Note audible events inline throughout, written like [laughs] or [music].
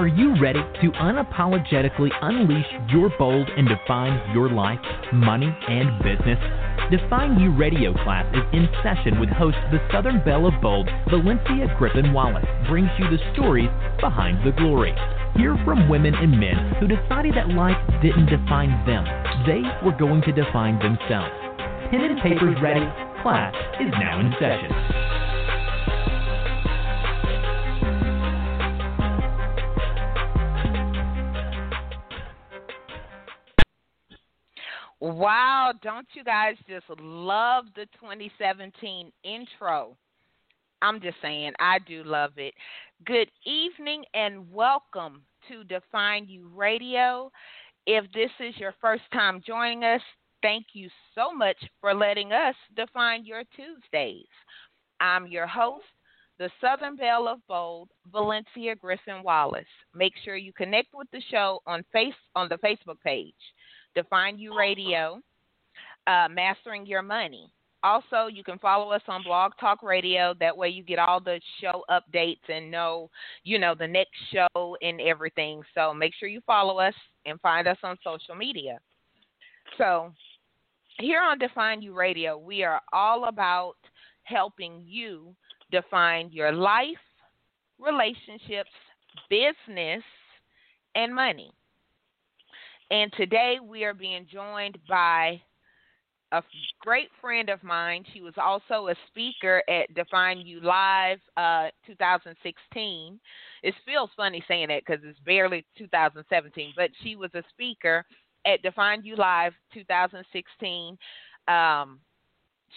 Are you ready to unapologetically unleash your bold and define your life, money, and business? Define You radio class is in session with host the Southern Belle of Bold, Valencia Griffin Wallace, brings you the stories behind the glory. Hear from women and men who decided that life didn't define them. They were going to define themselves. Pen and papers ready. Class is now in session. Wow, don't you guys just love the 2017 intro? I'm just saying, I do love it. Good evening and welcome to Define You Radio. If this is your first time joining us, thank you so much for letting us define your Tuesdays. I'm your host, the Southern Belle of Bold, Valencia Griffin Wallace. Make sure you connect with the show on face on the Facebook page. Define You Radio, uh, Mastering Your Money. Also, you can follow us on Blog Talk Radio. That way, you get all the show updates and know, you know, the next show and everything. So make sure you follow us and find us on social media. So, here on Define You Radio, we are all about helping you define your life, relationships, business, and money. And today we are being joined by a great friend of mine. She was also a speaker at Define You Live uh, 2016. It feels funny saying that because it's barely 2017, but she was a speaker at Define You Live 2016. Um,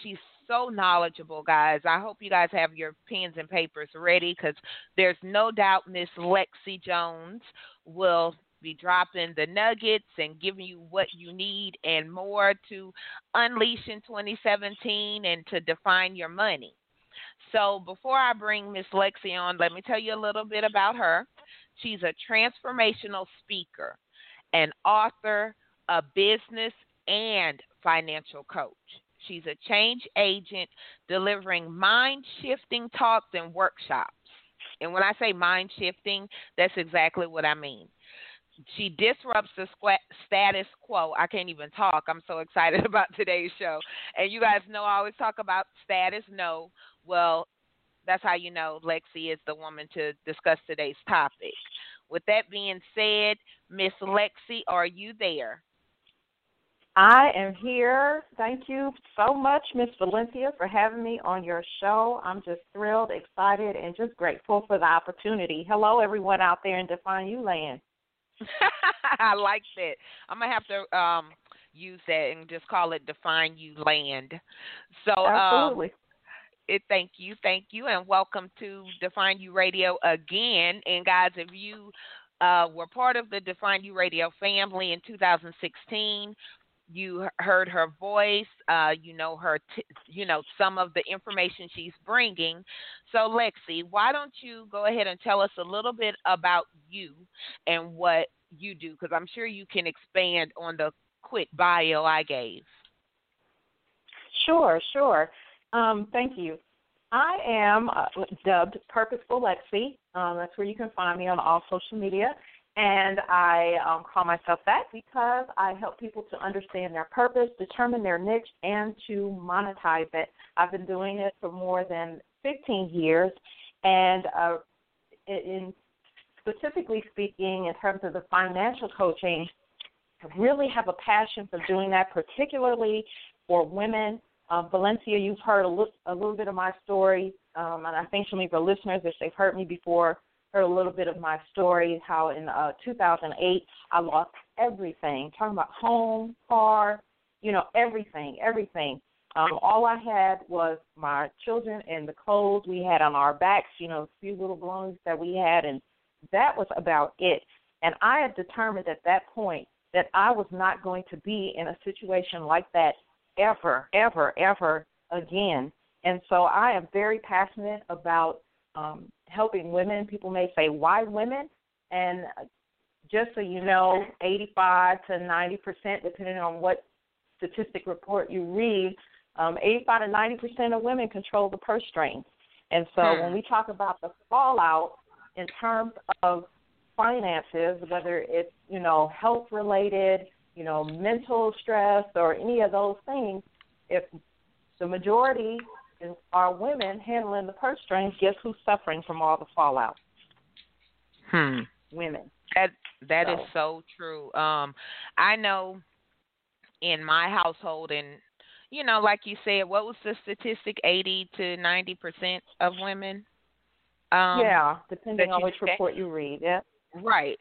she's so knowledgeable, guys. I hope you guys have your pens and papers ready because there's no doubt Miss Lexi Jones will be dropping the nuggets and giving you what you need and more to unleash in 2017 and to define your money. So, before I bring Miss Lexi on, let me tell you a little bit about her. She's a transformational speaker, an author, a business, and financial coach. She's a change agent delivering mind shifting talks and workshops. And when I say mind shifting, that's exactly what I mean she disrupts the status quo. I can't even talk. I'm so excited [laughs] about today's show. And you guys know I always talk about status no. Well, that's how you know Lexi is the woman to discuss today's topic. With that being said, Miss Lexi, are you there? I am here. Thank you so much, Miss Valencia, for having me on your show. I'm just thrilled, excited, and just grateful for the opportunity. Hello, everyone out there in Define You Land. [laughs] I like that. I'm gonna have to um use that and just call it define you land. So um, absolutely. Um, it, thank you, thank you, and welcome to Define You Radio again. And guys, if you uh, were part of the Define You Radio family in 2016, you heard her voice uh, you know her t- you know some of the information she's bringing. So lexi why don't you go ahead and tell us a little bit about you and what you do? Because i'm sure you can expand on the quick bio i gave. Sure sure. Um, thank you. I am uh, dubbed purposeful lexi. Um, that's where you can find me on all social media and I um, call myself that because I help people to understand their purpose, determine their niche, and to monetize it. I've been doing it for more than 15 years, and uh, in specifically speaking, in terms of the financial coaching, I really have a passion for doing that, particularly for women. Uh, Valencia, you've heard a, li- a little bit of my story, um, and I think some of your listeners, if they've heard me before, heard a little bit of my story, how in uh, 2008 I lost everything. Talking about home, car, you know, everything, everything. Um, all I had was my children and the clothes we had on our backs, you know, a few little belongings that we had, and that was about it. And I had determined at that point that I was not going to be in a situation like that ever, ever, ever again. And so I am very passionate about um, helping women. People may say, why women? And just so you know, 85 to 90 percent, depending on what statistic report you read, um, 85 to 90 percent of women control the purse strings. And so hmm. when we talk about the fallout in terms of finances, whether it's you know health related, you know mental stress, or any of those things, if the majority are women handling the purse strings, guess who's suffering from all the fallout? Hmm. Women. That that so. is so true. Um, I know in my household, and you know, like you said, what was the statistic? Eighty to ninety percent of women. Um, yeah, depending on which report you read. Yeah. Right.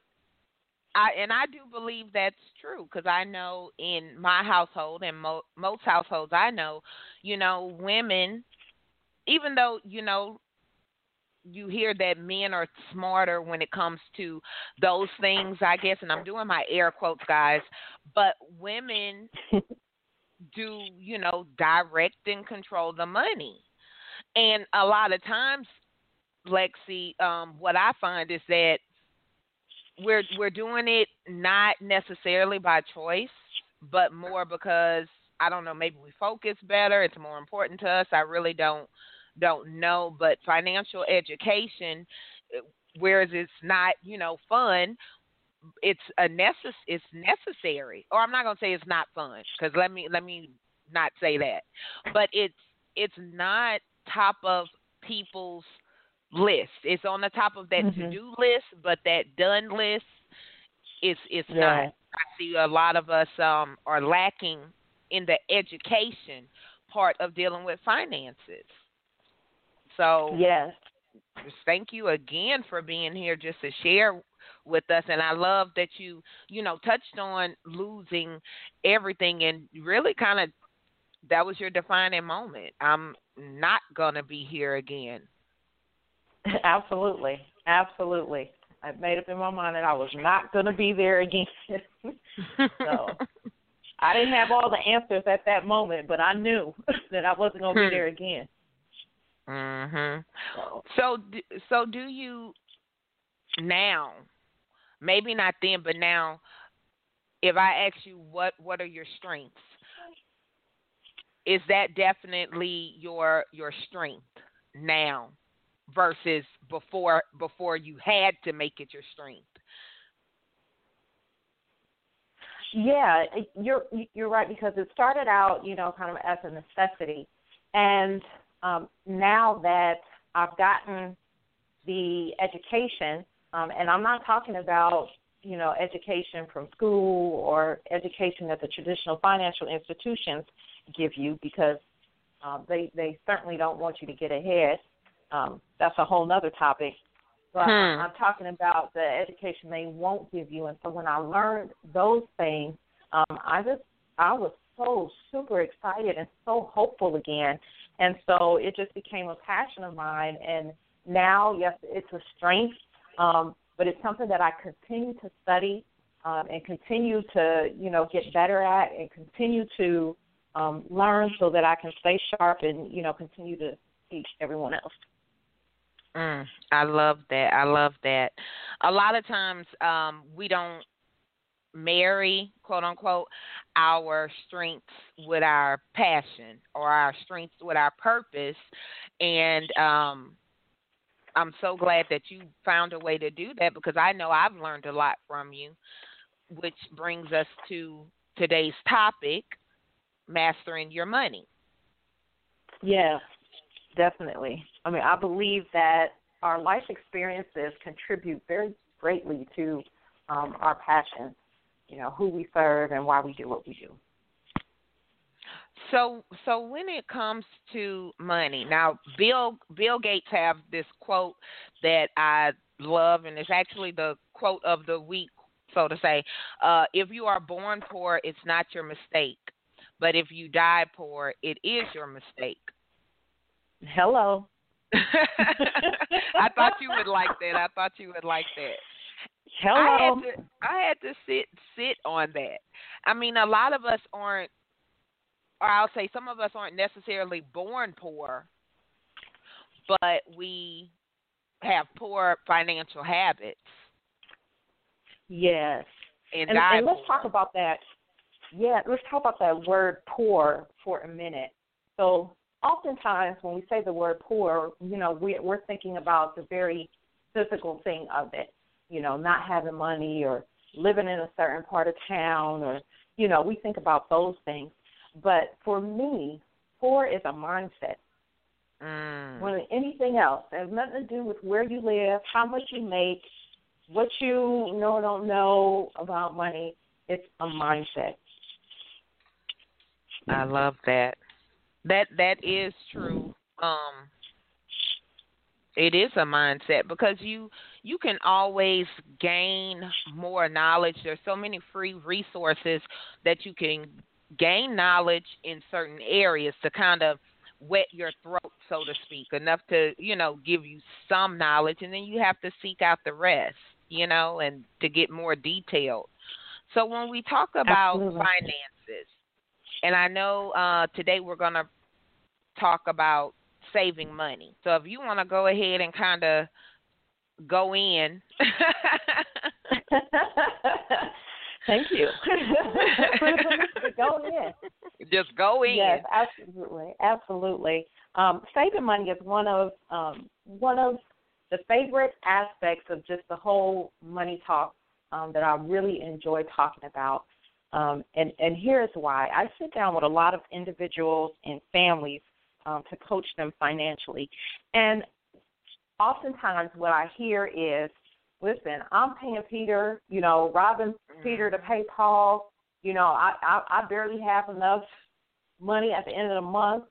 I and I do believe that's true because I know in my household and mo- most households I know, you know, women, even though you know you hear that men are smarter when it comes to those things, I guess, and I'm doing my air quotes, guys, but women [laughs] do, you know, direct and control the money. And a lot of times, Lexi, um, what I find is that we're we're doing it not necessarily by choice, but more because I don't know, maybe we focus better, it's more important to us. I really don't don't know, but financial education, whereas it's not, you know, fun, it's a necess- it's necessary. Or I'm not gonna say it's not fun because let me let me not say that, but it's it's not top of people's list. It's on the top of that mm-hmm. to do list, but that done list is is yeah. not. I see a lot of us um are lacking in the education part of dealing with finances. So yes, thank you again for being here just to share with us and I love that you you know touched on losing everything and really kind of that was your defining moment. I'm not going to be here again. [laughs] Absolutely. Absolutely. I made up in my mind that I was not going to be there again. [laughs] so I didn't have all the answers at that moment, but I knew [laughs] that I wasn't going to be hmm. there again. Mhm. So so do you now? Maybe not then, but now if I ask you what what are your strengths? Is that definitely your your strength now versus before before you had to make it your strength? Yeah, you're you're right because it started out, you know, kind of as a necessity, and um, now that I've gotten the education, um, and I'm not talking about you know education from school or education that the traditional financial institutions give you because um, they they certainly don't want you to get ahead. Um, that's a whole other topic. But hmm. I'm talking about the education they won't give you. And so when I learned those things, um, I just I was so super excited and so hopeful again and so it just became a passion of mine. And now, yes, it's a strength, um, but it's something that I continue to study um, and continue to, you know, get better at and continue to um, learn so that I can stay sharp and, you know, continue to teach everyone else. Mm, I love that. I love that. A lot of times um, we don't marry, quote unquote, our strengths with our passion or our strengths with our purpose. And um, I'm so glad that you found a way to do that because I know I've learned a lot from you, which brings us to today's topic mastering your money. Yeah, definitely. I mean, I believe that our life experiences contribute very greatly to um, our passions you know who we serve and why we do what we do. So, so when it comes to money, now Bill Bill Gates have this quote that I love, and it's actually the quote of the week, so to say. Uh, if you are born poor, it's not your mistake, but if you die poor, it is your mistake. Hello. [laughs] I thought you would like that. I thought you would like that. Hello. I had to I had to sit sit on that. I mean, a lot of us aren't, or I'll say some of us aren't necessarily born poor, but we have poor financial habits. Yes. And, and, and let's talk about that. Yeah, let's talk about that word poor for a minute. So, oftentimes when we say the word poor, you know, we, we're thinking about the very physical thing of it you know, not having money or living in a certain part of town or, you know, we think about those things. But for me, four is a mindset. Mm. More than anything else, it has nothing to do with where you live, how much you make, what you know or don't know about money. It's a mindset. I love that. That that is true. Um it is a mindset because you you can always gain more knowledge. There's so many free resources that you can gain knowledge in certain areas to kind of wet your throat, so to speak, enough to, you know, give you some knowledge and then you have to seek out the rest, you know, and to get more detailed. So when we talk about Absolutely. finances, and I know uh, today we're going to talk about saving money. So if you want to go ahead and kind of go in. [laughs] Thank you. [laughs] go in. Just go in. Yes, absolutely, absolutely. Um, saving money is one of um, one of the favorite aspects of just the whole money talk um, that I really enjoy talking about. Um, and and here's why: I sit down with a lot of individuals and families um, to coach them financially, and oftentimes what I hear is, "Listen, I'm paying Peter, you know, robbing mm-hmm. Peter to pay Paul. You know, I, I I barely have enough money at the end of the month.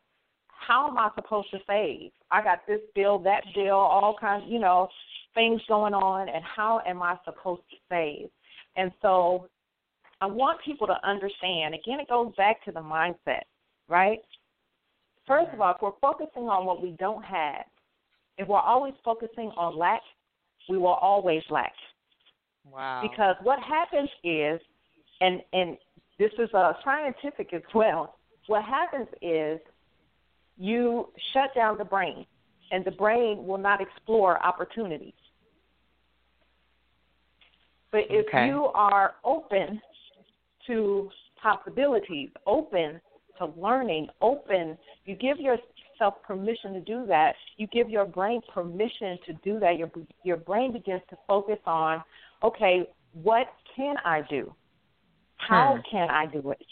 How am I supposed to save? I got this bill, that bill, all kinds, you know, things going on, and how am I supposed to save? And so, I want people to understand. Again, it goes back to the mindset, right? First of mm-hmm. all, if we're focusing on what we don't have, if we're always focusing on lack, we will always lack. Wow. Because what happens is, and and this is uh, scientific as well. What happens is you shut down the brain, and the brain will not explore opportunities. But if Okay. you are open to possibilities, open to learning, open, you give yourself permission to do that. You give your brain permission to do that. Your your brain begins to focus on, okay, what can I do? How Hmm. can I do it?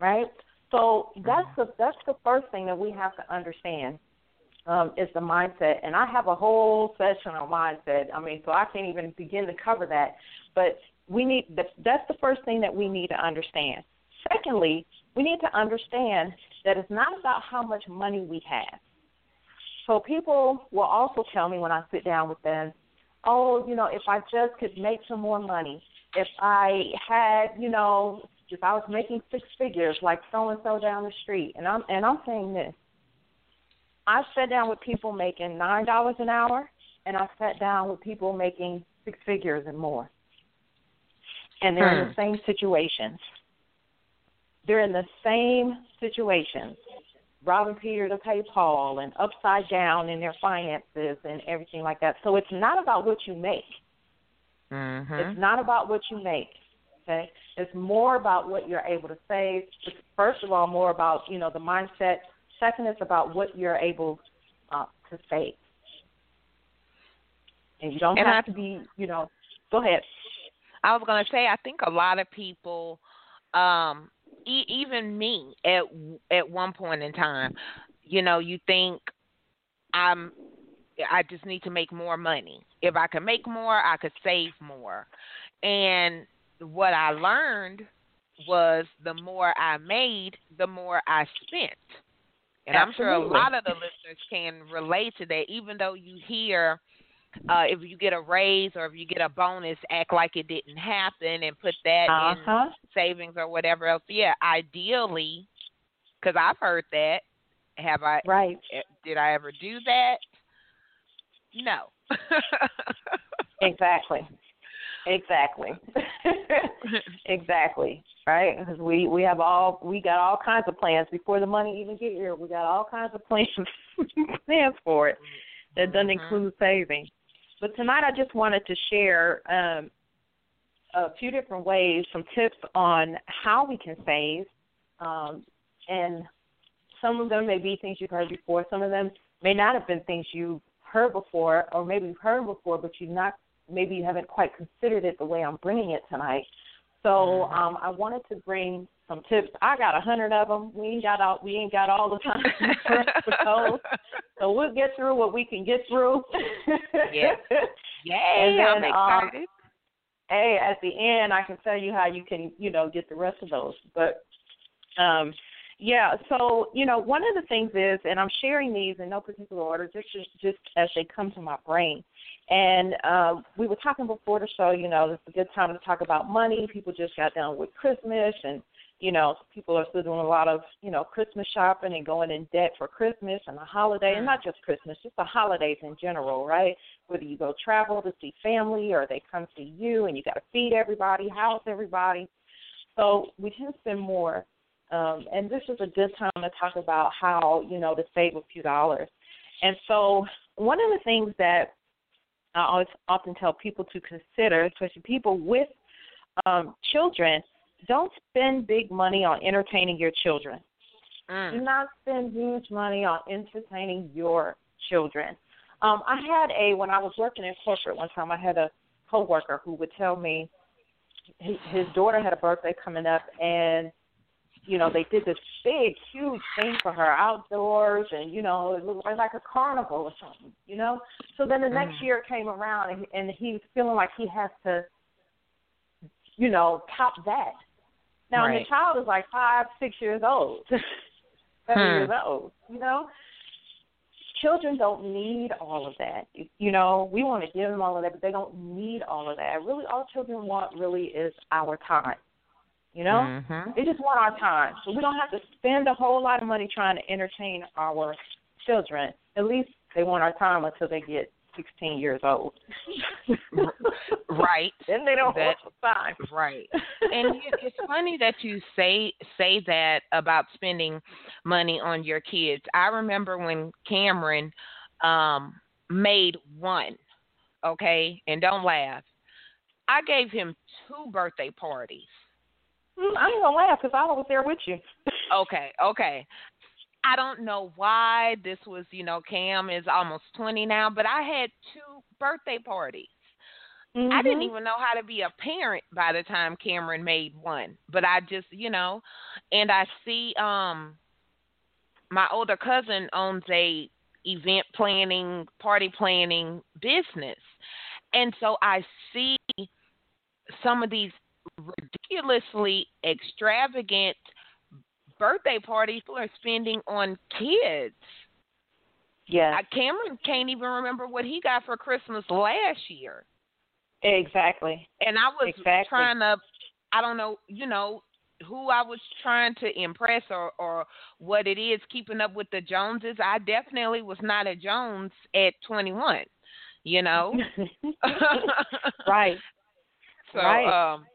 Right? So that's the that's the first thing that we have to understand um, is the mindset. And I have a whole session on mindset. I mean, so I can't even begin to cover that. But we need that, that's the first thing that we need to understand. Secondly, we need to understand that it's not about how much money we have. So people will also tell me when I sit down with them, oh, you know, if I just could make some more money, if I had, you know, if I was making six figures like so and so down the street, and I'm and I'm saying this. I sat down with people making nine dollars an hour, and I sat down with people making six figures and more, and they're in the hmm. same situations. They're in the same situations. Robbing Peter to pay Paul, and upside down in their finances and everything like that. So it's not about what you make. Mhm. It's not about what you make. Okay, it's more about what you're able to save. It's first of all more about you know the mindset. Second is about what you're able uh, to save. And you don't And have I- to be you know. Go ahead. I was going to say I think a lot of people um e- even me at at one point in time, you know, you think I'm I just need to make more money. If I could make more, I could save more. And what I learned was the more I made, the more I spent. And I'm sure a lot of the listeners can relate to that, even though you hear uh, if you get a raise or if you get a bonus, act like it didn't happen and put that Uh in savings or whatever else. Yeah, ideally, because I've heard that. Have I? Right. eh, Did I ever do that? No. [laughs] Exactly. Exactly. [laughs] exactly. Right? Because we we have all we got all kinds of plans before the money even get here. We got all kinds of [laughs] plans plans for it that doesn't Mhm. include saving. But tonight I just wanted to share um, a few different ways, some tips on how we can save, um, and some of them may be things you've heard before. Some of them may not have been things you've heard before, or maybe you've heard before, but you've not maybe you haven't quite considered it the way I'm bringing it tonight. So um, I wanted to bring some tips. I got a hundred of them. We ain't got all we ain't got all the time. [laughs] So we'll get through what we can get through. Yes. [laughs] Yay! And I'm then, um, hey, at the end, I can tell you how you can, you know, get the rest of those. But, um, yeah. So, you know, one of the things is, and I'm sharing these in no particular order, just just, just as they come to my brain. And um, we were talking before the show. You know, it's a good time to talk about money. People just got done with Christmas, and you know, people are still doing a lot of, you know, Christmas shopping and going in debt for Christmas and the holiday, and not just Christmas, just the holidays in general, right? Whether you go travel to see family or they come see you and you got to feed everybody, house everybody. So we tend to spend more. Um, and this is a good time to talk about how, you know, to save a few dollars. And so one of the things that I always often tell people to consider, especially people with um, children, don't spend big money on entertaining your children. Do Mm. not spend huge money on entertaining your children. Um, I had a when I was working in corporate one time. I had a coworker who would tell me his, his daughter had a birthday coming up, and you know they did this big, huge thing for her outdoors, and you know it looked like a carnival or something. You know, so then the next Mhm. year came around, and, and he's feeling like he has to, you know, top that. Now and the child is like five, six years old, [laughs] seven Hmm. years old. You know, children don't need all of that. You know, we want to give them all of that, but they don't need all of that. Really, all children want really is our time. You know, Mhm. they just want our time, so we don't have to spend a whole lot of money trying to entertain our children. At least they want our time until they get 16 years old. Right. [laughs] then they don't That- want time. Right. [laughs] and it's funny that you say say that about spending money on your kids. I remember when Cameron um made one, okay? And don't laugh. I gave him two birthday parties. Mm, I ain't gonna laugh because I was there with you. Okay, okay. I don't know why this was, you know, Cam is almost 20 now, but I had two birthday parties. I didn't Mhm. even know how to be a parent by the time Cameron made one. But I just, you know, and I see um my older cousin owns a event planning, party planning business. And so I see some of these ridiculously extravagant birthday parties people are spending on kids. Yeah, I, Cameron can't even remember what he got for Christmas last year. exactly. and I was Exactly. trying to I don't know, you know, who I was trying to impress or or what it is keeping up with the Joneses. I definitely was not a Jones at 21, you know. [laughs] [laughs] right. So Right. um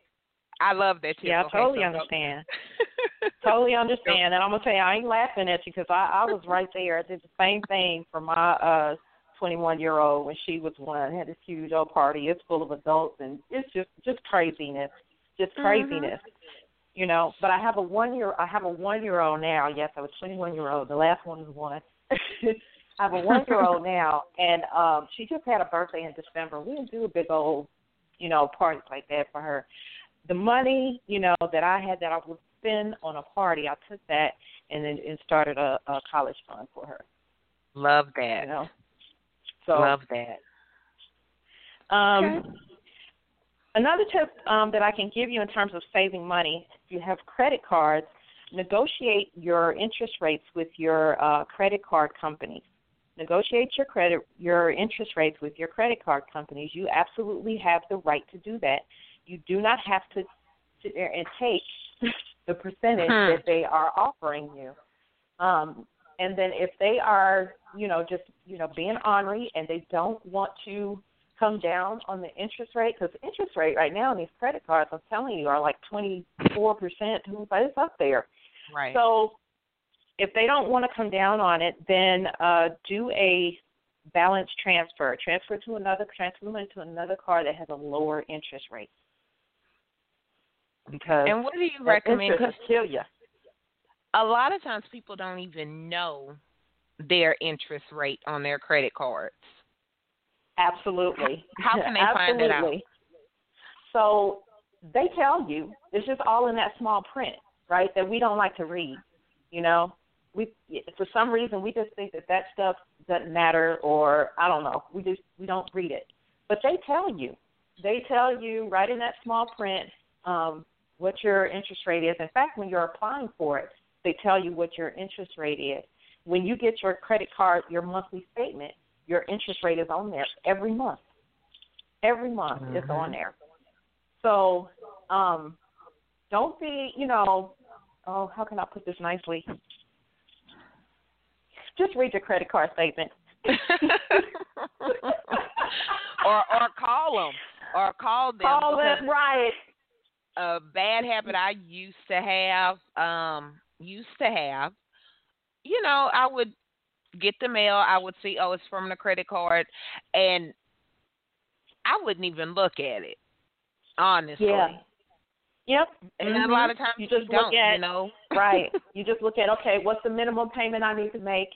I love that tip. Yeah, I totally understand. [laughs] totally understand. And I'm gonna you, I ain't laughing at you because I, I was right there. I did the same thing for my uh 21 year old when she was one. Had this huge old party. It's full of adults, and it's just just craziness, just Mhm. craziness. You know. But I have a one year. I have a one year old now. Yes, I was 21 year old. The last one was one. [laughs] I have a one year old now, and um she just had a birthday in December. We didn't do a big old, you know, party like that for her the money, you know, that I had that I would spend on a party, I took that and then and started a, a college fund for her. Love You that. know. So Love that. um Okay. another tip um that I can give you in terms of saving money, if you have credit cards, negotiate your interest rates with your uh credit card companies. Negotiate your credit your interest rates with your credit card companies. You absolutely have the right to do that. You do not have to sit there and take [laughs] the percentage Hmm. that they are offering you. Um, and then if they are, you know, just you know being ornery and they don't want to come down on the interest rate because the interest rate right now on these credit cards, I'm telling you, are like 24 percent. It's up there. Right. So if they don't want to come down on it, then uh, do a balance transfer. Transfer to another transfer money to another card that has a lower interest rate. Because and what do you recommend? will kill you. a lot of times people don't even know their interest rate on their credit cards. Absolutely. How, can they find it out? So they tell you it's just all in that small print, right? That we don't like to read. You know, we for some reason we just think that that stuff doesn't matter, or I don't know. We just we don't read it, but they tell you. They tell you right in that small print um, what your interest rate is. In fact, when you're applying for it, they tell you what your interest rate is. When you get your credit card, your monthly statement, your interest rate is on there every month. Every month mm-hmm. it's on there. So um, don't be, you know, oh, how can I put this nicely? Just read your credit card statement. [laughs] [laughs] or or call them or call them. Call them right. A bad habit I used to have, um, used to have, you know, I would get the mail. I would see, oh, it's from the credit card, and I wouldn't even look at it. Honestly. Yeah. Yep. And mm-hmm. a lot of times you just look at you know. right. [laughs] You just look at okay, what's the minimum payment I need to make,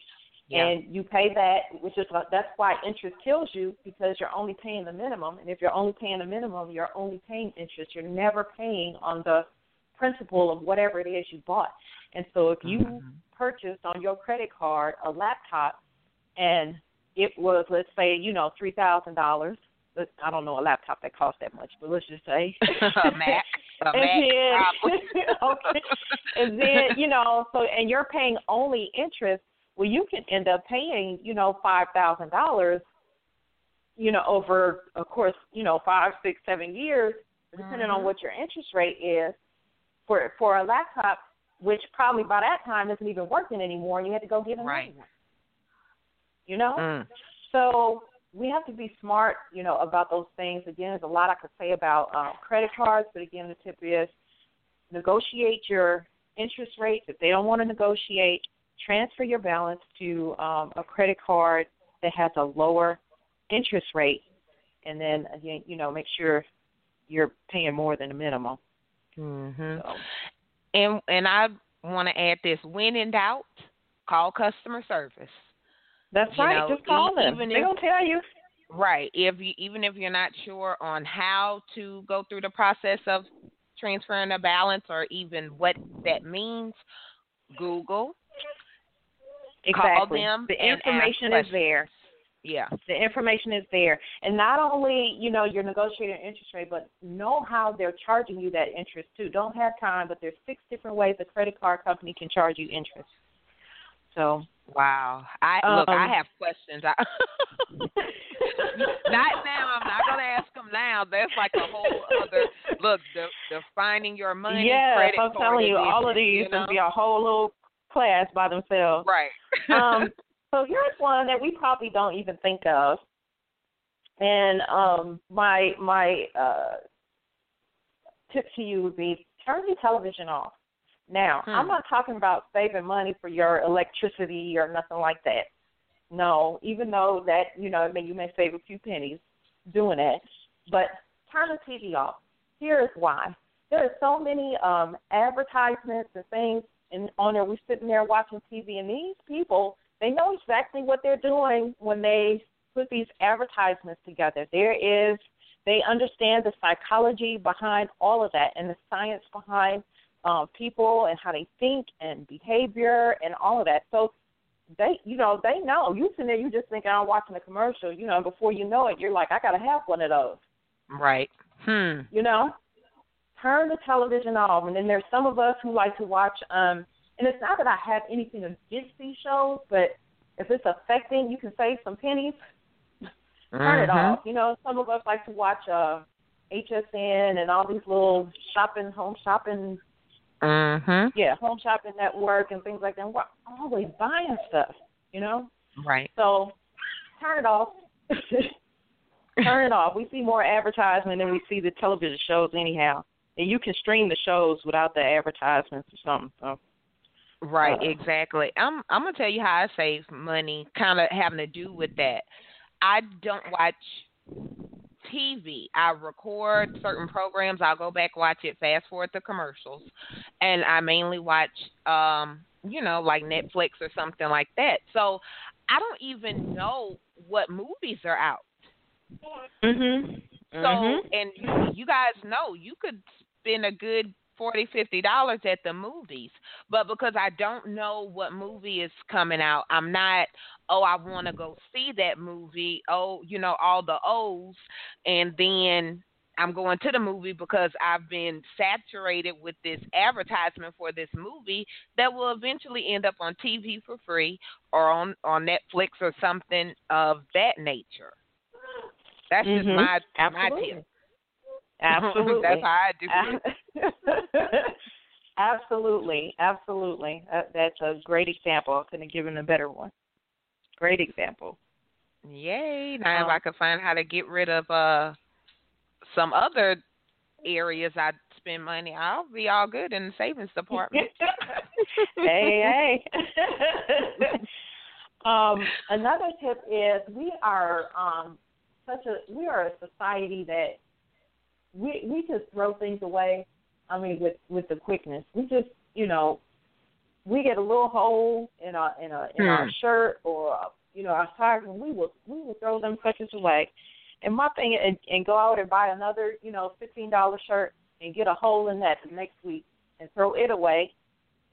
yeah. and you pay that, which is that's why interest kills you because you're only paying the minimum, and if you're only paying the minimum, you're only paying interest. You're never paying on the principal of whatever it is you bought. And so if you mm-hmm. purchased on your credit card a laptop and it was let's say you know three thousand dollars I don't know a laptop that costs that much, but let's just say [laughs] a Mac. A [laughs] and Mac then, [laughs] okay, and then you know, so and you're paying only interest. Well, you can end up paying you know five thousand dollars, you know, over of course you know five, six, seven years, depending mm-hmm. on what your interest rate is for for a laptop, which probably by that time isn't even working anymore, and you had to go get another right. one. You know, mm. so we have to be smart, you know, about those things. Again, there's a lot I could say about um, credit cards, but again, the tip is negotiate your interest rates. If they don't want to negotiate, transfer your balance to um, a credit card that has a lower interest rate, and then again, you know, make sure you're paying more than the minimum. Mm-hmm. So. And and I want to add this: when in doubt, call customer service. That's you right. Know, Just call them. Even they don't tell you. Right. If you even if you're not sure on how to go through the process of transferring a balance or even what that means, Google. Exactly. Call them. The information is there. Yeah. The information is there. And not only, you know, you're negotiating interest rate, but know how they're charging you that interest too. Don't have time, but there's six different ways a credit card company can charge you interest. So Wow. I um, look, I have questions. I, [laughs] not now. I'm not gonna ask them now. That's like a whole other look. The finding your money. Yeah, I'm telling you, all of these you know? will be a whole little class by themselves. Right. [laughs] um, so here's one that we probably don't even think of, and um, my my uh, tip to you would be turn your television off. Now, hmm. I'm not talking about saving money for your electricity or nothing like that. No, even though that, you know, I mean, you may save a few pennies doing that, but turn the TV off. Here's why. There are so many um advertisements and things and on there we're sitting there watching TV and these people, they know exactly what they're doing when they put these advertisements together. There is they understand the psychology behind all of that and the science behind um, people and how they think and behavior and all of that. So they, you know, they know. You sitting there, you just thinking I'm watching a commercial. You know, and before you know it, you're like, I gotta have one of those. Right. Hmm. You know, turn the television off. And then there's some of us who like to watch. um And it's not that I have anything against these shows, but if it's affecting, you can save some pennies. [laughs] turn mm-hmm. it off. You know, some of us like to watch uh HSN and all these little shopping, home shopping Mm-hmm. Yeah, home shopping network and things like that. We're always buying stuff, you know. Right. So turn it off. [laughs] turn it off. We see more advertisement than we see the television shows anyhow. And you can stream the shows without the advertisements or something. So. Right, uh, exactly. I'm I'm gonna tell you how I save money, kind of having to do with that. I don't watch TV. I record certain programs. I'll go back watch it, fast forward the commercials, and I mainly watch, um, you know, like Netflix or something like that. So I don't even know what movies are out. Mm-hmm. So, Mhm. and you, you guys know you could spend a good forty, fifty dollars at the movies, but because I don't know what movie is coming out, I'm not. Oh, I want to go see that movie. Oh, you know all the O's, and then I'm going to the movie because I've been saturated with this advertisement for this movie that will eventually end up on TV for free or on on Netflix or something of that nature. That's just Mhm. my Absolutely. my tip. [laughs] Absolutely. That's how I do it. [laughs] absolutely, absolutely. That, that's a great example. I couldn't have given a better one. Great example. Yay! Now Um, if I could find how to get rid of uh some other areas I spend money, I'll be all good in the savings department. [laughs] hey, hey. um, another tip is we are um, such a we are a society that we we just throw things away. I mean, with with the quickness, we just you know we get a little hole in our in a in our Hmm. shirt or you know our tires, and we will we will throw them suckers away. And my thing, and, and go out and buy another you know fifteen dollar shirt and get a hole in that the next week and throw it away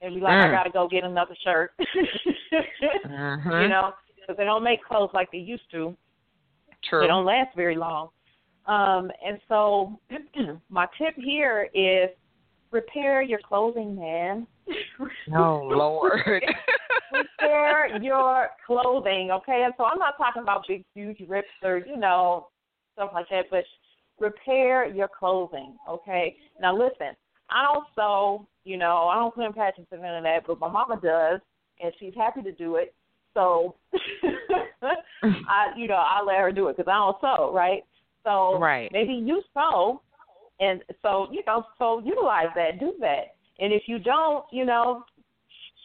and be like, I Mm. got to go get another shirt. Mhm. [laughs] You know, because they don't make clothes like they used to. True. They don't last very long. Um, and so, [clears throat] my tip here is repair your clothing, man. Oh [laughs] Lord. repair your clothing, okay? And so I'm not talking about big, huge rips or you know stuff like that, but repair your clothing, okay? Now listen, I don't sew, you know, I don't put in patches and none of that, but my mama does, and she's happy to do it. So [laughs] I, you know, I let her do it because I don't sew, right? So Right. maybe you sew, and so you know, so utilize that, do that. And if you don't, you know,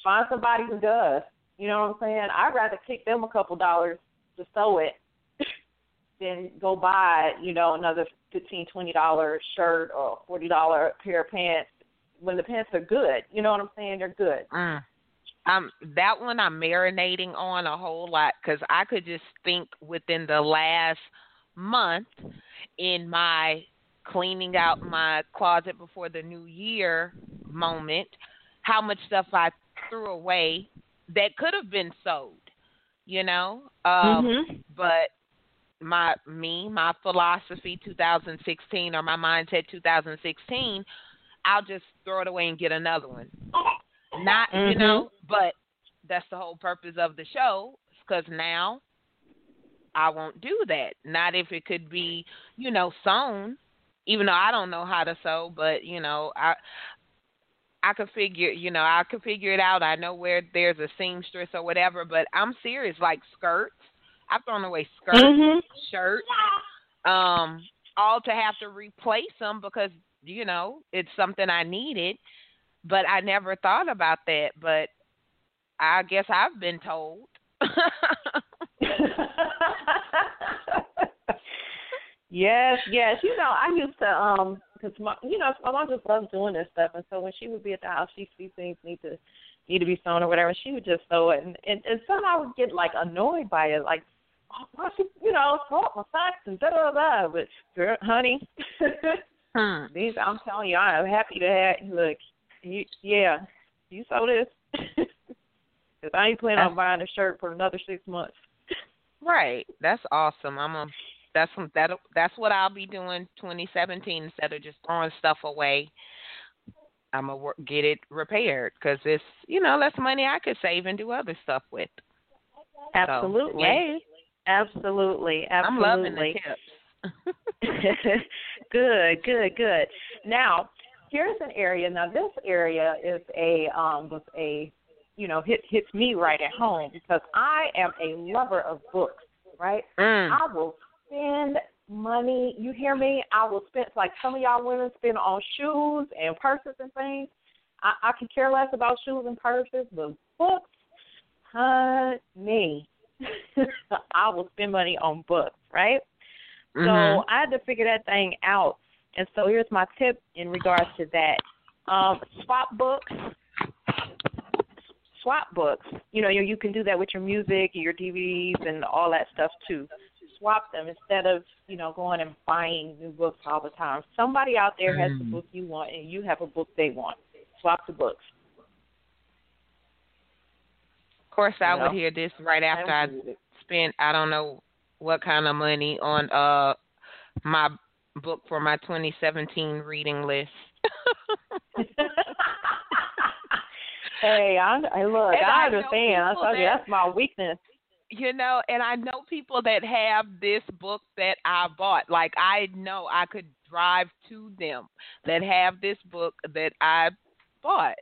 find somebody who does. You know what I'm saying? I'd rather kick them a couple dollars to sew it [laughs] than go buy, you know, another fifteen, twenty dollar shirt or forty dollar pair of pants when the pants are good. You know what I'm saying? They're good. Mm. Um, that one I'm marinating on a whole lot because I could just think within the last month in my cleaning out my closet before the new year moment, how much stuff I threw away that could have been sold, you know. Um, Mhm. But my me, my philosophy 2016 or my mindset 2016, I'll just throw it away and get another one not you Mhm. know but that's the whole purpose of the show because now i won't do that. Not if it could be you know sewn even though i don't know how to sew but you know i i could figure you know i could figure it out. I know where there's a seamstress or whatever but i'm serious like skirts. I've thrown away skirts Mhm. shirts um all to have to replace them because you know it's something i needed but i never thought about that but i guess i've been told [laughs] [laughs] yes, yes. You know, I used to um because my you know my mom just loves doing this stuff, and so when she would be at the house, she see things need to need to be sewn or whatever. She would just sew it, and and, and some I would get like annoyed by it, like. Oh, why she, you know, throw up my socks and da da da. But girl, honey, hmm. [laughs] these I'm telling you, I am happy to have. Look, you, yeah, you sew this [laughs] because I ain't planning on buying a shirt for another six months. Right that's awesome i'm a that's that that's what i'll be doing 2017 instead of just throwing stuff away i'm gonna work, get it repaired because it's you know less money i could save and do other stuff with Absolutely. yay. Absolutely. Absolutely. i'm loving the tips [laughs] good, good, good. Now, here's an area. Now, this area is a um was a you know hit hits me right at home because I am a lover of books. Right? Mm. I will spend money. You hear me? I will spend like some of y'all women spend on shoes and purses and things. I, I can care less about shoes and purses, but books, honey, [laughs] I will spend money on books, right? Mhm. So I had to figure that thing out. And so here's my tip in regards to that. Um, swap books. Swap books. You know, you, you can do that with your music, your DVDs, and all that stuff too. swap them instead of you know going and buying new books all the time. Somebody out there has the Mm. book you want, and you have a book they want. Swap the books. Of course, I You would know? hear this right after I spent I don't know what kind of money on uh my book for my 2017 reading list. [laughs] [laughs] hey, I, I look, And I I understand. I told you that- that's my weakness. you know, and I know people that have this book that I bought. Like I know I could drive to them that have this book that I bought.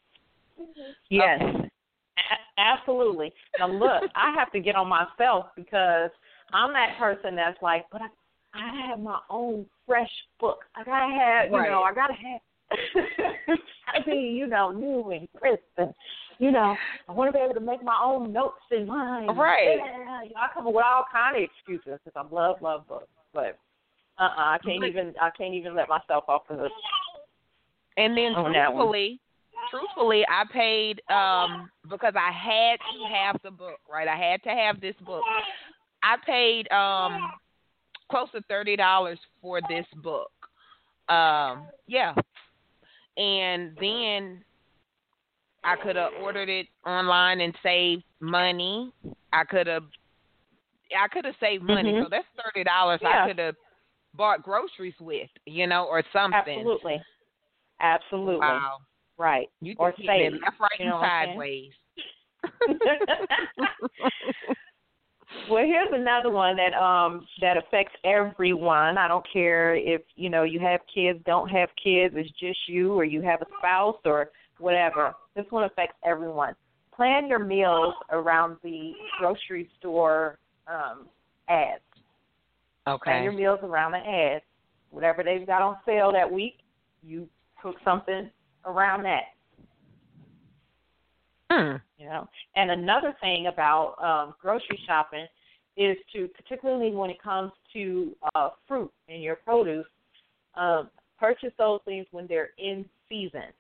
Yes, A- absolutely. Now look, [laughs] I have to get on myself because I'm that person that's like, but I, I have my own fresh book. I gotta have, you Right. know, I gotta have. [laughs] I mean, you know, new and crisp, and you know, I want to be able to make my own notes in mine. Right. Yeah, you know, I come up with all kind of excuses because I love, love books, but uh, uh I can't But- even, I can't even let myself off the hook. And then truthfully, truthfully, I paid um because I had to have the book, right? I had to have this book. I paid um close to thirty dollars for this book. Um, yeah. And then I could have ordered it online and saved money. I could have I could have saved money. Mhm. So that's thirty dollars Yeah. I could have bought groceries with, you know, or something. Absolutely, absolutely, Wow. right. You Or just hitting it save, left, right, you and know what I'm saying? sideways. [laughs] [laughs] well, here's another one that um that affects everyone. I don't care if you know you have kids, don't have kids, it's just you, or you have a spouse, or whatever. This one affects everyone. Plan your meals around the grocery store um ads. Okay. Plan your meals around the ads. Whatever they've got on sale that week, you cook something around that. Hmm. you know. And another thing about um, grocery shopping is to, particularly when it comes to uh, fruit and your produce, um, purchase those things when they're in season.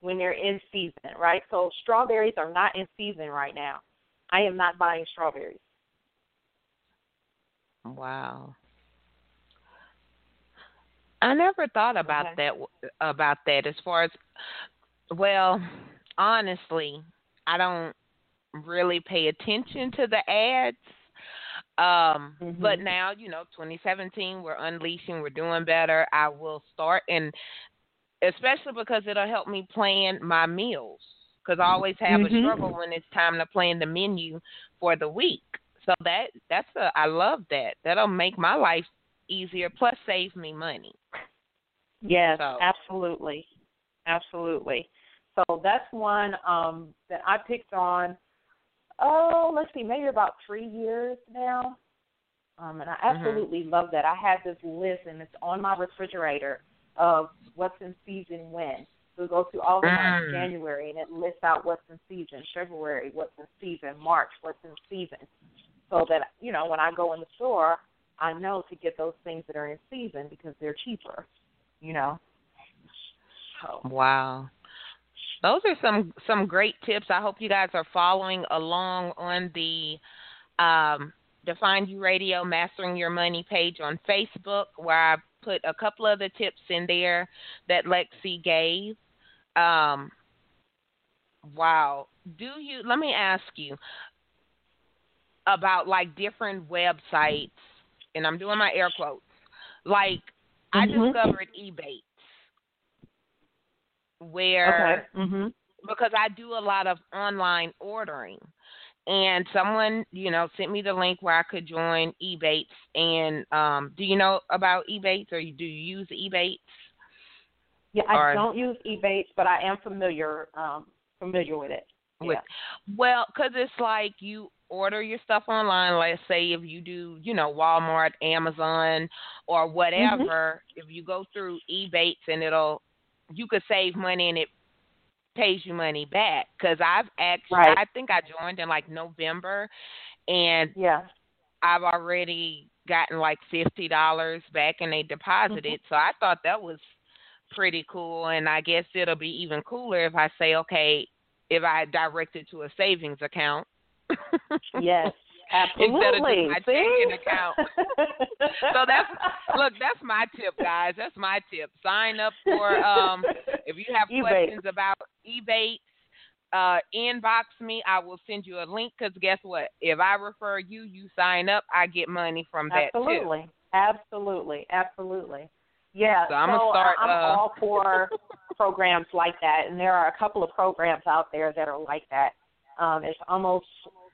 When they're in season, right? So strawberries are not in season right now. I am not buying strawberries. Wow. I never thought about Okay. that about that as far as well, honestly, I don't really pay attention to the ads. Um, but Mhm. now, you know, 2017, we're unleashing, we're doing better. I will start and especially because it'll help me plan my meals cuz I always have Mhm. a struggle when it's time to plan the menu for the week. So that that's a I love that. That'll make my life easier plus save me money. Yes, So- absolutely, absolutely. So that's one um, that I picked on. Oh, let's see, maybe about three years now. Um, and I absolutely love that. I have this list, and it's on my refrigerator of what's in season when. So we go through all the months, Mm. January, and it lists out what's in season. February, what's in season. March, what's in season. So that you know, when I go in the store, I know to get those things that are in season because they're cheaper. You know. So Wow. Those are some some great tips. I hope you guys are following along on the um, Define You Radio Mastering Your Money page on Facebook, where I put a couple of the tips in there that Lexi gave. Um, wow. Do you? Let me ask you about like different websites, and I'm doing my air quotes. Like I Mhm. discovered Ebates where okay. Mhm. because I do a lot of online ordering. And someone, you know, sent me the link where I could join Ebates. And um, do you know about Ebates, or do you use Ebates? Yeah, I Or- don't use Ebates, but I am familiar um familiar with it. With- Yeah. Well, because it's like you order your stuff online. Let's say if you do, you know, Walmart, Amazon, or whatever. If you go through Ebates, and it'll, you could save money, and it pays you money back. Because I've actually, Right. I think I joined in like November, and Yeah. I've already gotten like fifty dollars back and they deposited. Mm-hmm. So I thought that was pretty cool and I guess it'll be even cooler if I say, okay, if I direct it to a savings account. [laughs] Yes. Absolutely. instead of just my checking account. so that's [laughs] look, that's my tip, guys. That's my tip. Sign up for um if you have questions about Ebates, uh, inbox me. I will send you a link because guess what? If I refer you, you sign up, I get money from that absolutely. too. Absolutely, absolutely, Yeah. So I'm so gonna start. I'm uh, all for programs like that, and there are a couple of programs out there that are like that. Um, it's almost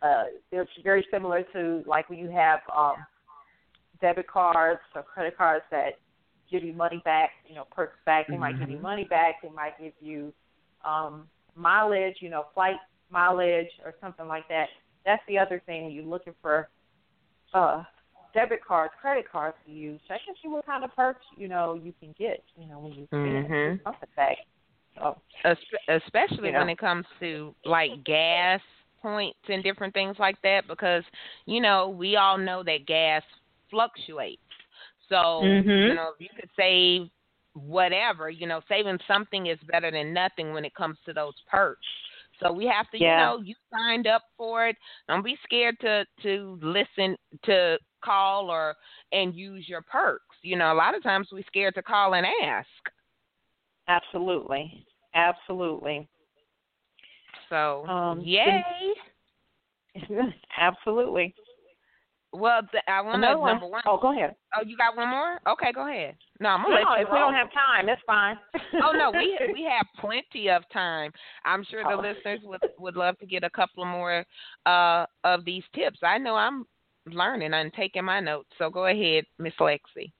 uh, it's very similar to like when you have um, debit cards or credit cards that give you money back, you know, perks back. They might give you Mhm. money back. They might give you um, mileage, you know, flight mileage or something like that. That's the other thing when you're looking for uh, debit cards, credit cards to use. Check and see what kind of perks you know you can get. You know, when you spend Mhm. something back. So, Espe- especially You know. when it comes to like gas points and different things like that because you know we all know that gas fluctuates so Mhm. you know if you could save whatever you know saving something is better than nothing when it comes to those perks so we have to Yeah. you know you signed up for it don't be scared to to listen to call or and use your perks you know a lot of times we're scared to call and ask absolutely, absolutely. So Um, yay [laughs] absolutely. Well, th- I want Another to one. number one. Oh, go ahead. Oh, you got one more? Okay, go ahead. No, I'm gonna No, let you if we don't have time, that's fine. oh no, we [laughs] we have plenty of time. I'm sure the Oh. listeners would would love to get a couple more uh of these tips. I know I'm learning. I'm taking my notes. So go ahead, Miss Lexi.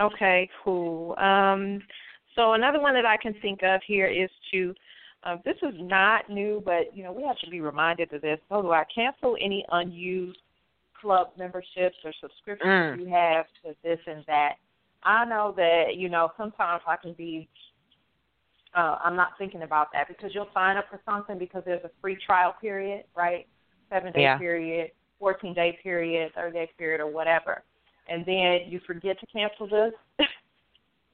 Okay, cool. Um, so another one that I can think of here is to, uh, this is not new, but you know we have to be reminded of this. So do I cancel any unused club memberships or subscriptions Mm. you have to this and that? I know that you know sometimes I can be. Uh, I'm not thinking about that because you'll sign up for something because there's a free trial period, right? Seven day Yeah. period, fourteen day period, thirty day period, or whatever and then you forget to cancel this, [laughs]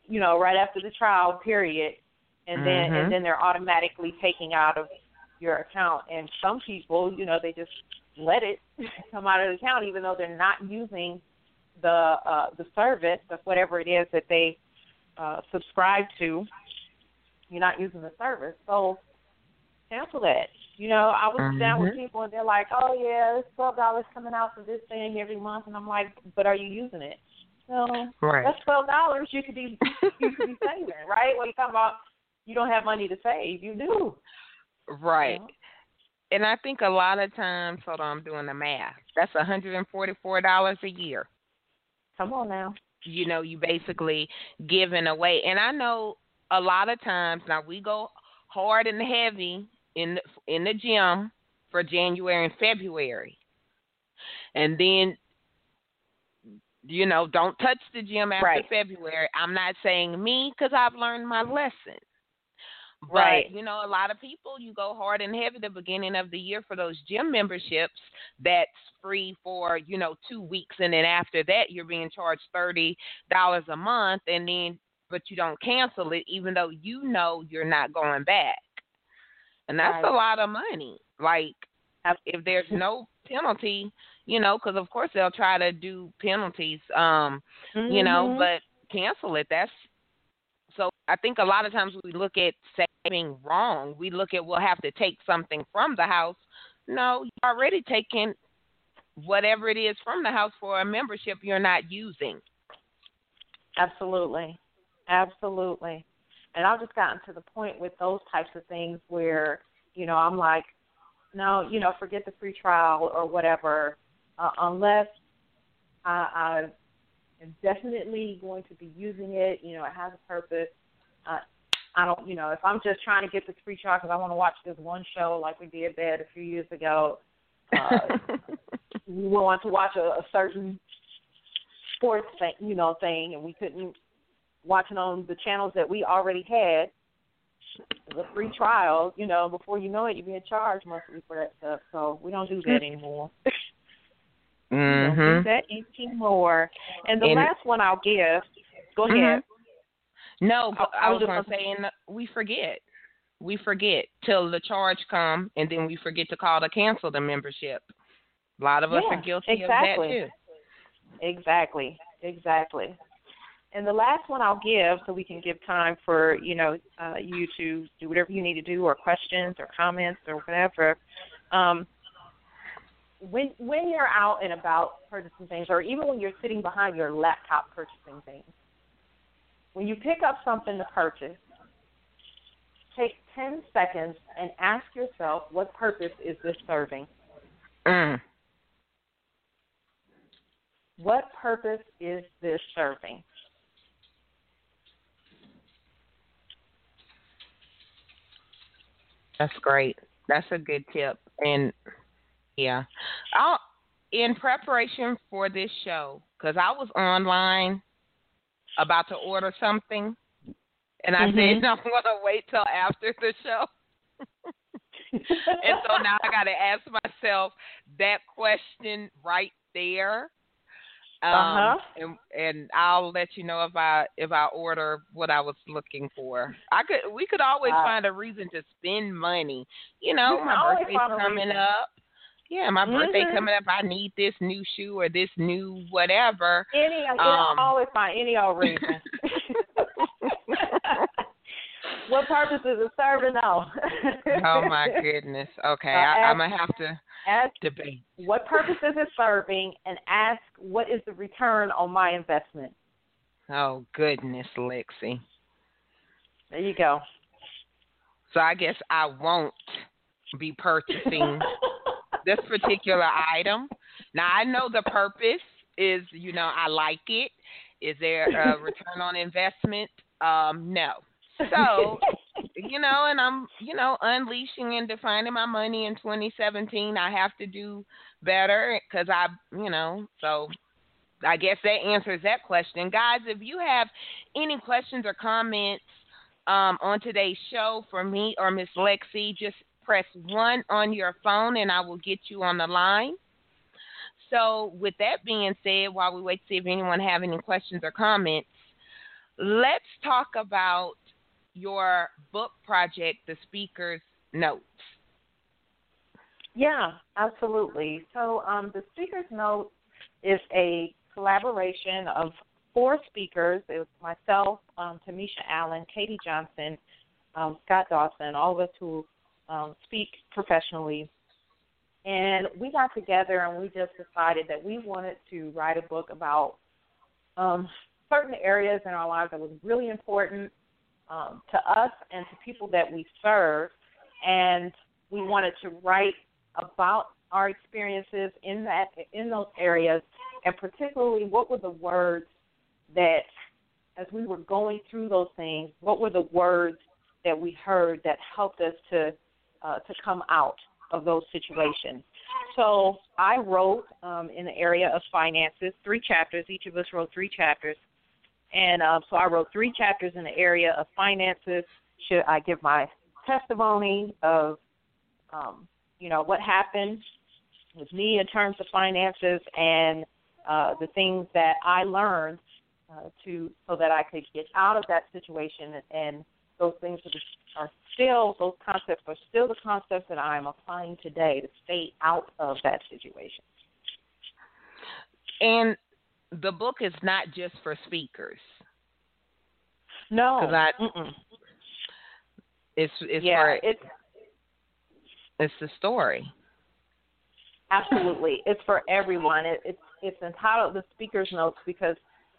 you know, right after the trial period, and then Mhm. and then they're automatically taking out of your account. And some people, you know, they just let it [laughs] come out of the account even though they're not using the uh the service of whatever it is that they uh subscribe to. You're not using the service. So cancel that. You know, I was down with Mhm. people and they're like, Oh yeah, it's twelve dollars coming out for this thing every month and I'm like, But are you using it? No. Right. That's twelve dollars you could be you could be [laughs] saving, right? When you talk about you don't have money to save, you do. Right. know? And I think a lot of times, hold on, I'm doing the math. That's $144 a year. Come on now. you know, you basically giving away. And I know a lot of times now we go hard and heavy in the, in the gym for January and February, and then you know don't touch the gym after Right. February. I'm not saying me because I've learned my lesson. But Right. you know, a lot of people you go hard and heavy the beginning of the year for those gym memberships that's free for, you know, two weeks and then after that you're being charged thirty dollars a month and then but you don't cancel it even though you know you're not going back. And that's Right. a lot of money. Like if there's no penalty, you know, because of course they'll try to do penalties, um, you know, Mhm. but cancel it. That's so. I think a lot of times we look at saving wrong. We look at we'll have to take something from the house. No, you're already taking whatever it is from the house for a membership you're not using. Absolutely. Absolutely. And I've just gotten to the point with those types of things where, you know, I'm like, no, you know, forget the free trial or whatever, uh, unless I am definitely going to be using it. You know, it has a purpose. Uh, I don't, you know, if I'm just trying to get this free trial because I want to watch this one show like we did that a few years ago, uh, [laughs] we want to watch a, a certain sports thing, you know, thing, and we couldn't watch it on the channels that we already had. The free trial, you know, before you know it, you're being charged monthly for that stuff. So we don't do that [laughs] anymore. We don't do that anymore. And the And- last one I'll give. Go Mhm. ahead. No, but I- I I, was was just gonna say, and we forget. We forget till the charge come, and then we forget to call to cancel the membership. A lot of us yeah, are guilty exactly. of that too. Exactly. Exactly. And the last one I'll give, so we can give time for you know uh, you to do whatever you need to do, or questions, or comments, or whatever. Um, when when you're out and about purchasing things, or even when you're sitting behind your laptop purchasing things, when you pick up something to purchase, take 10 seconds and ask yourself, what purpose is this serving? Mm. What purpose is this serving? That's great. That's a good tip. And yeah, I'll in preparation for this show because I was online about to order something, and I Mhm. said [laughs] I'm gonna wait till after the show. and so now I got to ask myself that question right there. Um, Uh-huh. and and I'll let you know if I if I order what I was looking for. I could we could always Uh, find a reason to spend money. You know, my birthday's coming up. Yeah, my birthday Mhm. coming up. I need this new shoe or this new whatever. Any, Um, always find any old reason. [laughs] [laughs] what purpose is it serving now? oh [laughs] my goodness. Okay, Uh, I, I'm gonna have to Ask debate. what purpose is it serving, and ask what is the return on my investment. Oh goodness, Lexi. There you go. So I guess I won't be purchasing this particular item. Now I know the purpose is, you know, I like it. Is there a [laughs] return on investment? Um, no. [laughs] So, you know, and I'm, you know, unleashing and defining my money in 2017. I have to do better because I, you know, so I guess that answers that question. Guys, if you have any questions or comments um, on today's show for me or Miss Lexi, just press one on your phone and I will get you on the line. So, with that being said, while we wait to see if anyone have any questions or comments, let's talk about your book project, The Speaker's Notes. Yeah, absolutely. So um, the speaker's note is a collaboration of four speakers. It was myself, um, Tamisha Allen, Katie Johnson, um, Scott Dawson, all of us who um, speak professionally. And we got together and we just decided that we wanted to write a book about um, certain areas in our lives that was really important um, to us and to people that we serve. And we wanted to write about our experiences in that in those areas, and particularly what were the words that, as we were going through those things, what were the words that we heard that helped us to uh, to come out of those situations. So I wrote um, in the area of finances three chapters. Each of us wrote three chapters, and um, so I wrote three chapters in the area of finances. Should I give my testimony of um, you know what happened with me in terms of finances and uh, the things that I learned uh, to so that I could get out of that situation and those things are, are still those concepts are still the concepts that I'm applying today to stay out of that situation. And the book is not just for speakers. No, I- It's it's yeah, for it's it's the story. Absolutely, it's for everyone. It, it's it's entitled the speaker's notes because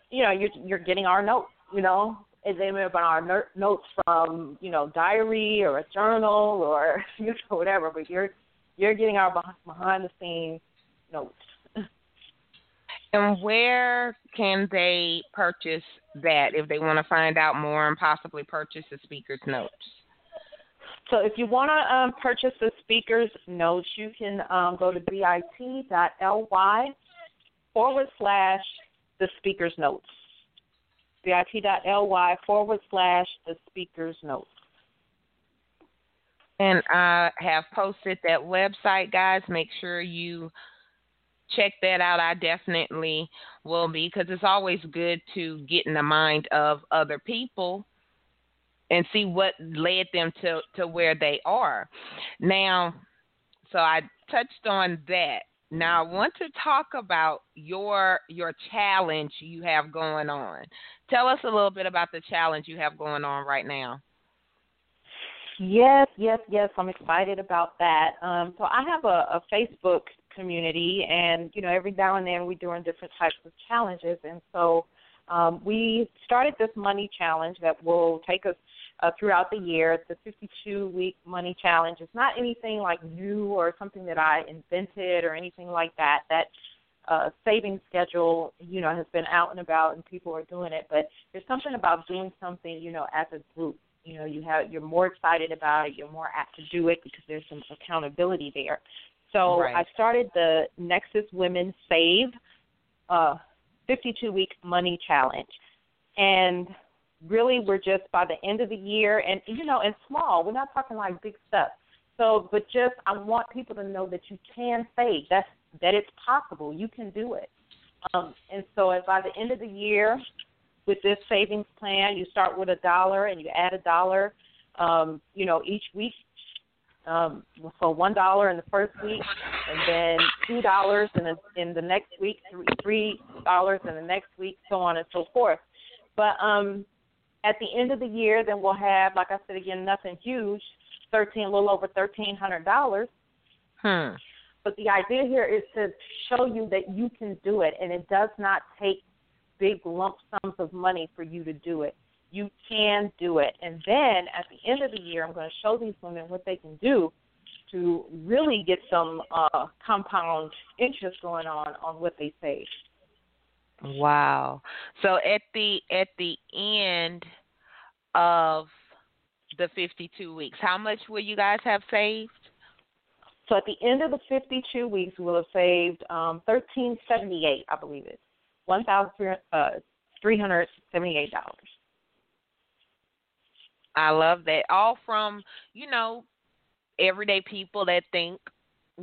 you know you're you're getting our notes. You know, they may have been our ner- notes from you know diary or a journal or [laughs] you know whatever, but you're you're getting our behind the scenes notes. And where can they purchase that if they want to find out more and possibly purchase the speaker's notes? So if you want to um, purchase the speaker's notes, you can um, go to bit.ly forward slash the speaker's notes. bit.ly forward slash the speaker's notes. And I have posted that website, guys. Make sure you check that out. I definitely will be because it's always good to get in the mind of other people and see what led them to, to where they are. Now, so I touched on that. Now I want to talk about your your challenge you have going on. Tell us a little bit about the challenge you have going on right now. Yes, yes, yes. I'm excited about that. Um, so I have a, a Facebook community, and you know, every now and then we're doing different types of challenges, and so um, we started this money challenge that will take us uh, throughout the year. It's a 52 week money challenge. It's not anything like new or something that I invented or anything like that. That uh, saving schedule, you know, has been out and about and people are doing it. But there's something about doing something, you know, as a group. You know, you have you're more excited about it. You're more apt to do it because there's some accountability there. So right. I started the Nexus Women Save uh, 52 week money challenge, and really we're just by the end of the year. And you know and small we're not talking like big stuff. So but just i want people to know that you can save that's that it's possible. You can do it. Um and so if by the end of the year with this savings plan you start with a dollar and you add a dollar um you know each week um so one dollar in the first week and then two dollars in the in the next week three dollars in the next week so on and so forth. But um at the end of the year, then we'll have, like I said again, nothing huge, thirteen, a little over thirteen hundred dollars. Hmm. But the idea here is to show you that you can do it, and it does not take big lump sums of money for you to do it. You can do it, and then at the end of the year, I'm going to show these women what they can do to really get some uh, compound interest going on on what they save. Wow. So at the at the end of the 52 weeks, how much will you guys have saved? So at the end of the 52 weeks, we'll have saved um, 1378, I believe it, one thousand three hundred seventy-eight dollars. I love that. All from you know everyday people that think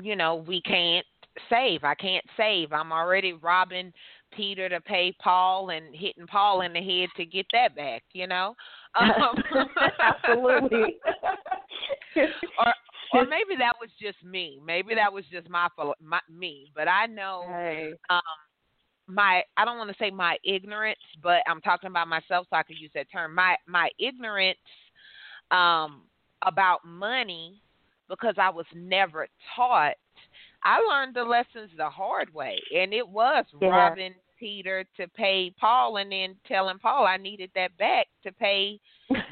you know we can't save. I can't save. I'm already robbing Peter to pay Paul and hitting Paul in the head to get that back, you know? [laughs] Um, Absolutely. [laughs] or or [laughs] maybe that was just me. Maybe that was just my, my me, but I know hey. um my I don't want to say my ignorance, but I'm talking about myself so I could use that term. My my ignorance um about money because I was never taught I learned the lessons the hard way, and it was yeah. robbing Peter to pay Paul, and then telling Paul I needed that back to pay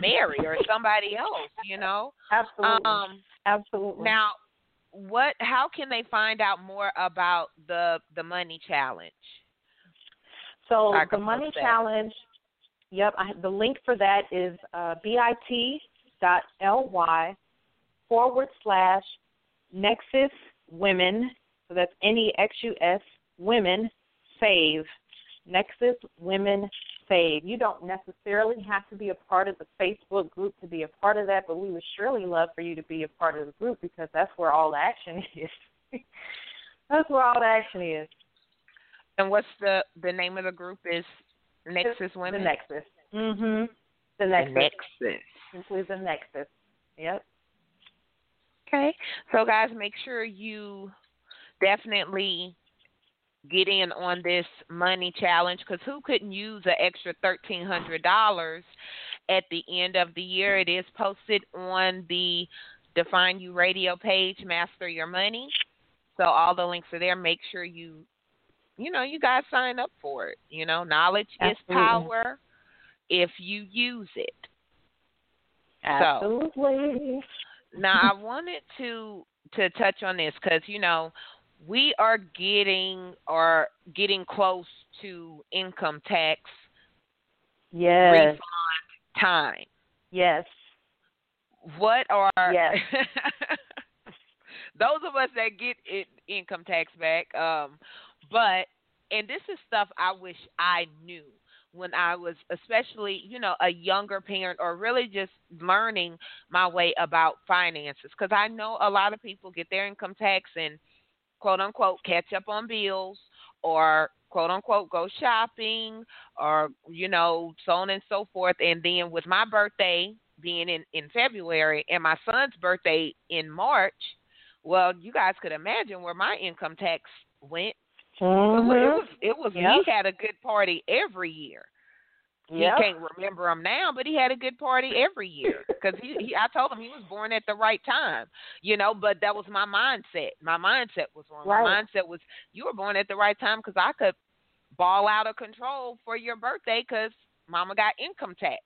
Mary or [laughs] somebody else. You know, absolutely, um, absolutely. Now, what? How can they find out more about the the money challenge? So the money challenge. Yep, I, the link for that is uh, bit.ly forward slash Nexus Women, so that's N E X U S Women Save. Nexus Women Save. You don't necessarily have to be a part of the Facebook group to be a part of that, but we would surely love for you to be a part of the group because that's where all the action [laughs] is. that's where all the action is. And what's the the name of the group? Is Nexus Women. The Nexus. Mhm. The Nexus. The Nexus. Simply the Nexus. Yep. Okay. So, guys, make sure you definitely get in on this money challenge because who couldn't use an extra $1,300 at the end of the year? It is posted on the Define You Radio page, Master Your Money. So, all the links are there. Make sure you. You know, you guys sign up for it. You know, knowledge Absolutely. is power if you use it. Absolutely. So, now I wanted to to touch on this because you know we are getting or getting close to income tax yes. refund time. Yes. What are yes. [laughs] those of us that get it, income tax back? Um, but and this is stuff I wish I knew when I was especially, you know, a younger parent or really just learning my way about finances cuz I know a lot of people get their income tax and quote unquote catch up on bills or quote unquote go shopping or you know so on and so forth and then with my birthday being in in February and my son's birthday in March well you guys could imagine where my income tax went. Mm-hmm. It was it was Yep. he had a good party every year. Yep. He can't remember him now, but he had a good party every year because he, he. I told him he was born at the right time, you know. But that was my mindset. My mindset was wrong. Right. My mindset was you were born at the right time because I could ball out of control for your birthday because Mama got income tax.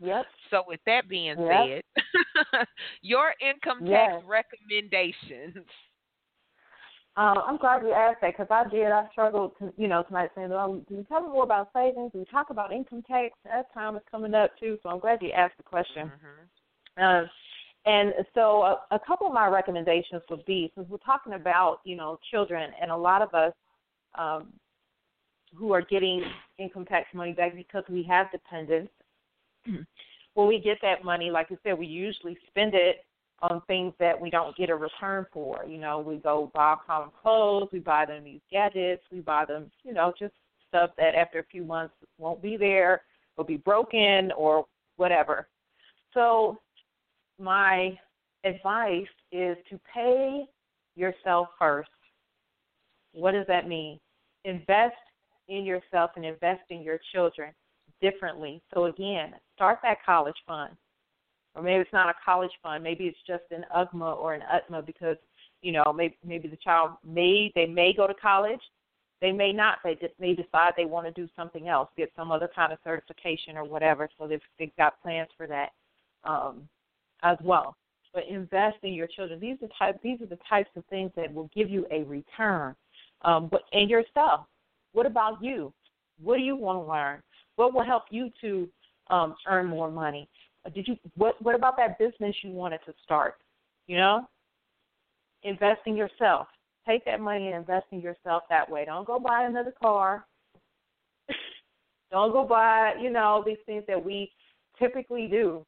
Yep. So with that being Yep. said, [laughs] your income Yes. tax recommendations. Um, I'm glad you asked that because I did. I struggled, to, you know, tonight saying, "Well, do we talk more about savings? Do we talk about income tax?" That time is coming up too, so I'm glad you asked the question. hmm Um, and so, a, a couple of my recommendations would be, since we're talking about, you know, children, and a lot of us um, who are getting income tax money back because we have dependents. [clears throat] when we get that money, like I said, we usually spend it on things that we don't get a return for. You know, we go buy common clothes, we buy them these gadgets, we buy them, you know, just stuff that after a few months won't be there, will be broken or whatever. So my advice is to pay yourself first. What does that mean? Invest in yourself and invest in your children differently. So again, start that college fund. Or maybe it's not a college fund, maybe it's just an UGMA or an UTMA because, you know, maybe maybe the child may they may go to college, they may not. They just may decide they want to do something else, get some other kind of certification or whatever. So they've they've got plans for that um, as well. But invest in your children. These are type these are the types of things that will give you a return. Um, but and yourself. What about you? What do you want to learn? What will help you to um, earn more money? Did you what what about that business you wanted to start? You know? Invest in yourself. Take that money and invest in yourself that way. Don't go buy another car. [laughs] Don't go buy, you know, these things that we typically do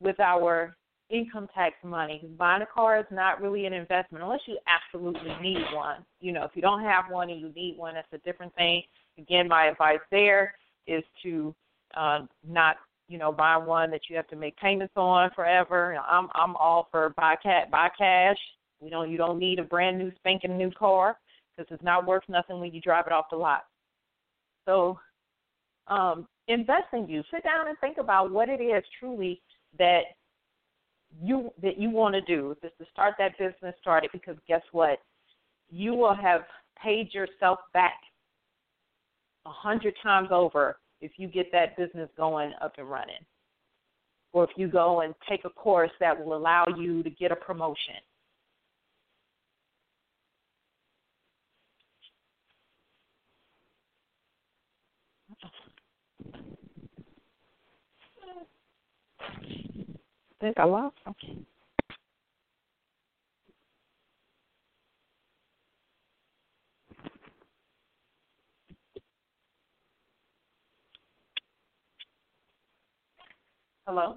with our income tax money. Buying a car is not really an investment unless you absolutely need one. You know, if you don't have one and you need one, that's a different thing. Again, my advice there is to uh, not, you know, buy one that you have to make payments on forever. I'm I'm all for buy cat buy cash. You know, you don't need a brand new spanking new car because it's not worth nothing when you drive it off the lot. So, um, invest in you. Sit down and think about what it is truly that you that you want to do. It's to start that business, start it because guess what? You will have paid yourself back a hundred times over if you get that business going up and running. Or if you go and take a course that will allow you to get a promotion. I think I lost him. Hello?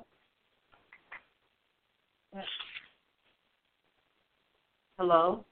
Hello?